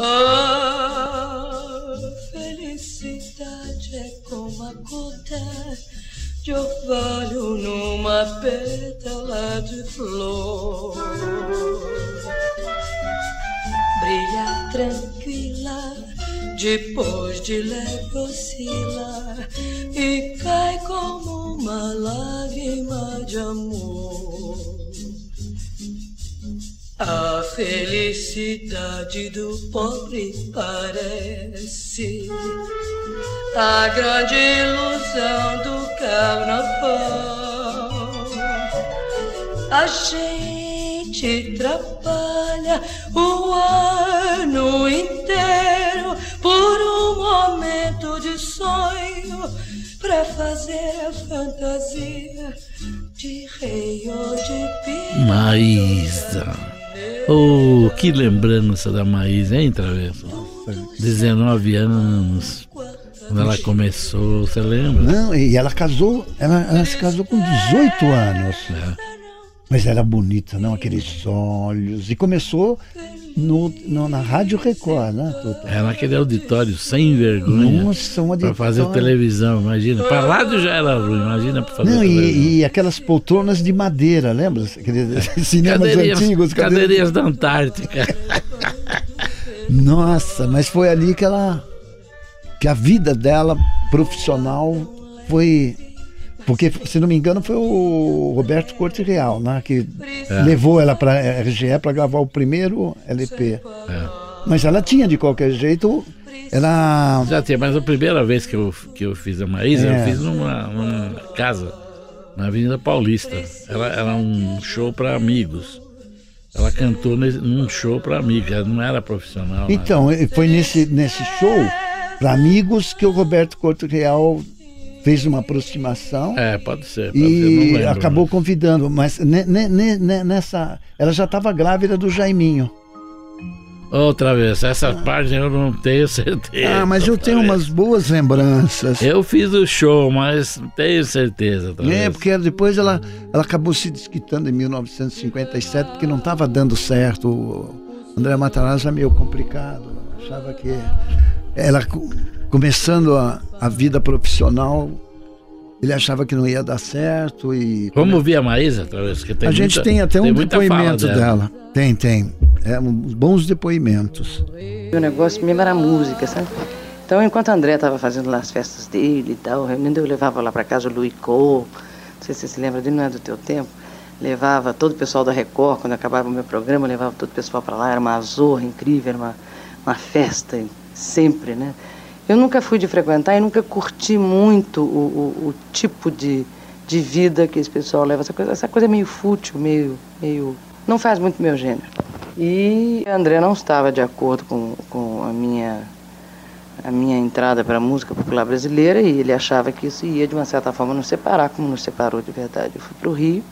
A felicidade é como a gota de orvalho numa pétala de flor. Brilha tranquila depois de leve oscila e cai como uma lágrima de amor. A felicidade do pobre parece a grande ilusão do carnaval. A gente trabalha o ano inteiro por um momento de sonho para fazer a fantasia de rei ou de pinto. Maísa. Oh, que lembrança da Maísa, hein, Travesso? 19 anos. Quando ela começou, você lembra? Não, e ela casou, ela, ela se casou com 18 anos. É. Mas era bonita, não? Aqueles olhos. E começou no, no- na Rádio Record, né, Tuta? É naquele auditório sem vergonha. Nossa, um Pra fazer auditório. televisão, imagina. Pra rádio já era ruim, imagina pra fazer Não, e, e aquelas poltronas de madeira, lembra? Aqueles cinemas Cadeirinhas, antigos. cadeirinhas da Antártica. Nossa, mas foi ali que ela. que a vida dela profissional foi. Porque, se não me engano, foi o Roberto Corte Real, né? Que É. levou ela para a RGE para gravar o primeiro LP. É. Mas ela tinha, de qualquer jeito, ela. Já tinha, mas a primeira vez que eu, que eu fiz a Maísa, É. eu fiz numa, numa casa na Avenida Paulista. Ela era um show para amigos. Ela cantou nesse- num show para amigos, ela não era profissional. nada. Então, foi nesse, nesse show, para amigos, que o Roberto Corte Real fez uma aproximação. É, pode ser. Pode ser, E lembro, acabou mas- convidando, mas ne- ne- ne- ne- nessa. Ela já estava grávida do Jaiminho. Outra vez, essa parte eu não tenho certeza. Ah, mas eu tenho outra umas boas lembranças. vez. Eu fiz o show, mas não tenho certeza. outra É, vez. porque depois ela, ela acabou se desquitando em 1957, porque não estava dando certo. O André Matarazzo é meio complicado. Achava que ela começando a, a vida profissional, ele achava que não ia dar certo e Vamos ouvir a Maísa outra vez? Que tem a gente muita- tem até um depoimento dela. Tem, tem. É, bons depoimentos. O negócio mesmo era a música, sabe? Então, enquanto o André estava fazendo lá as festas dele e tal, reunindo, eu levava lá para casa o Louis Cole, não sei se você se lembra dele, não é do teu tempo. Levava todo o pessoal da Record, quando acabava o meu programa, levava todo o pessoal para lá, era uma zorra incrível, era uma, uma festa sempre, né? Eu nunca fui de frequentar e nunca curti muito o, o, o tipo de, de vida que esse pessoal leva. Essa coisa, essa coisa é meio fútil, meio, meio. Não faz muito meu gênero. E André não estava de acordo com, com a minha a minha entrada para a música popular brasileira e ele achava que isso ia de uma certa forma nos separar, como nos separou de verdade. Eu fui para o Rio,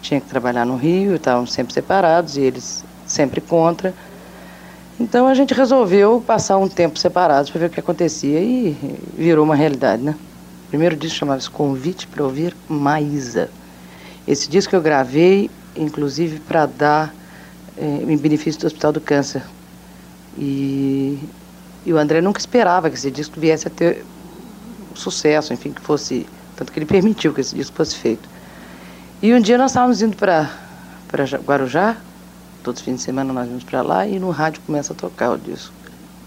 tinha que trabalhar no Rio, estavam sempre separados e eles sempre contra. Então a gente resolveu passar um tempo separados para ver o que acontecia e virou uma realidade, né? O primeiro disco chamava-se Convite para Ouvir Maísa. Esse disco eu gravei, inclusive, para dar eh, em benefício do Hospital do Câncer. E, e o André nunca esperava que esse disco viesse a ter sucesso, enfim, que fosse. Tanto que ele permitiu que esse disco fosse feito. E um dia nós estávamos indo para Guarujá, todos os fins de semana nós íamos para lá, e no rádio começa a tocar o disco.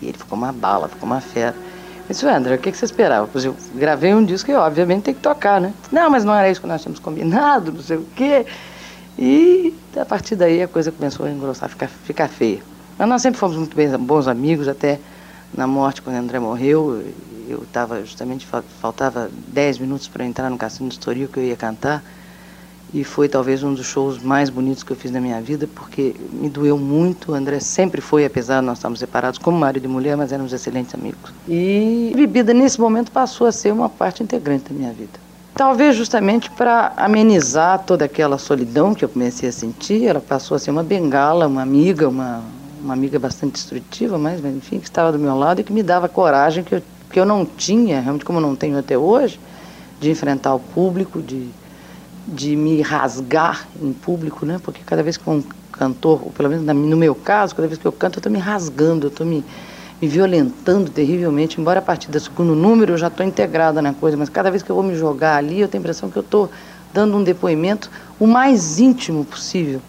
E ele ficou uma bala, ficou uma fera. Eu disse, "Ué, André, o que, você esperava? Pois eu gravei um disco e, obviamente, tem que tocar, né? Não, mas não era isso que nós tínhamos combinado, não sei o quê. E a partir daí a coisa começou a engrossar, ficar, ficar feia. Mas nós sempre fomos muito bem, bons amigos, até na morte, quando André morreu, eu estava justamente, fal- faltava 10 minutos para entrar no Cassino do Estoril, que eu ia cantar. E foi talvez um dos shows mais bonitos que eu fiz na minha vida, porque me doeu muito. O André sempre foi, apesar de nós estarmos separados como marido e mulher, mas éramos excelentes amigos. E bebida nesse momento passou a ser uma parte integrante da minha vida. Talvez justamente para amenizar toda aquela solidão que eu comecei a sentir, ela passou a ser uma bengala, uma amiga, uma, uma amiga bastante destrutiva, mas enfim, que estava do meu lado e que me dava coragem que eu, que eu não tinha, realmente como eu não tenho até hoje, de enfrentar o público, de de me rasgar em público, né? Porque cada vez que um cantor, ou pelo menos no meu caso, cada vez que eu canto, eu estou me rasgando, eu estou me, me violentando terrivelmente. Embora a partir do segundo número eu já estou integrada na coisa, mas cada vez que eu vou me jogar ali, eu tenho a impressão que eu estou dando um depoimento o mais íntimo possível.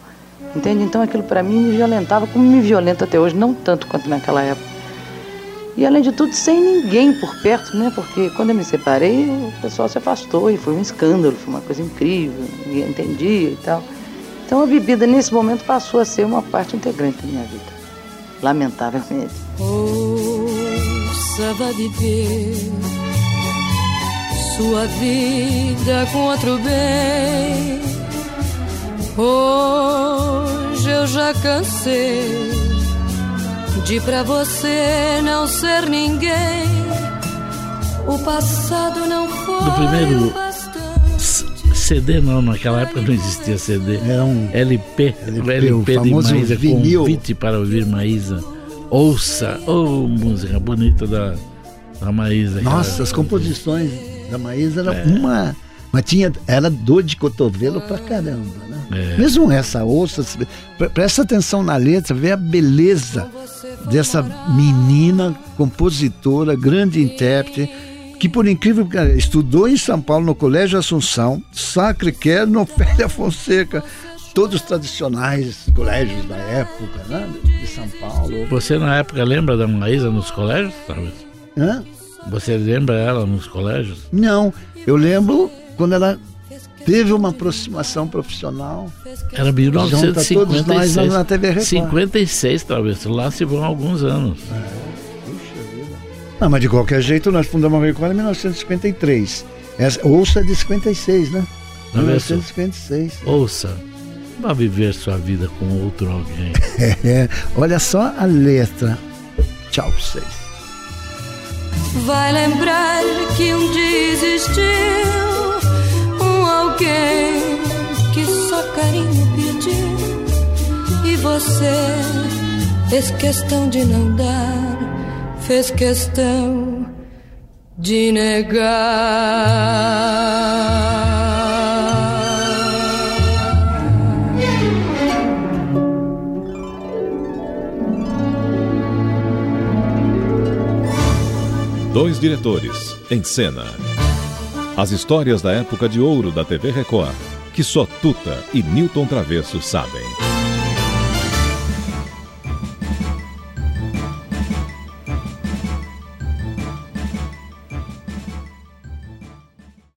Entende? Então aquilo para mim me violentava como me violenta até hoje, não tanto quanto naquela época. E além de tudo, sem ninguém por perto, né? Porque quando eu me separei, o pessoal se afastou e foi um escândalo, foi uma coisa incrível, ninguém entendia e tal. Então a bebida nesse momento passou a ser uma parte integrante da minha vida. Lamentavelmente. Ouça, vai viver sua vida com outro bem. Hoje eu já cansei de pra você não ser ninguém. O passado não foi. Do primeiro CD não, naquela época não existia CD. Era um LP, LP, LP o de Maísa, vinil. convite para ouvir Maísa. Ouça, oh, música bonita da, da Maísa. Nossa, cara. as composições da Maísa eram É. uma. Mas tinha, era dor de cotovelo pra caramba, né? É. Mesmo essa ouça, presta atenção na letra, vê a beleza dessa menina, compositora, grande intérprete, que por incrível que estudou em São Paulo, no Colégio Assunção, Sacre Quer, no Félia Fonseca, todos tradicionais colégios da época, né? De São Paulo. Você na época lembra da Maísa nos colégios? Talvez? Hã? Você lembra ela nos colégios? Não, eu lembro quando ela teve uma aproximação profissional. Era Junta todos nós 1956. na TV Record. 56, talvez. Lá se vão alguns anos. Não, mas de qualquer jeito nós fundamos a Record em 1953. Essa, ouça é de 56, né? Não é isso? 1956. Ouça, vá viver sua vida com outro alguém. É, olha só a letra. Tchau pra vocês. Vai lembrar você fez questão de não dar, fez questão de negar. Dois diretores, em cena. As histórias da época de ouro da TV Record, que só Tuta e Newton Travesso sabem.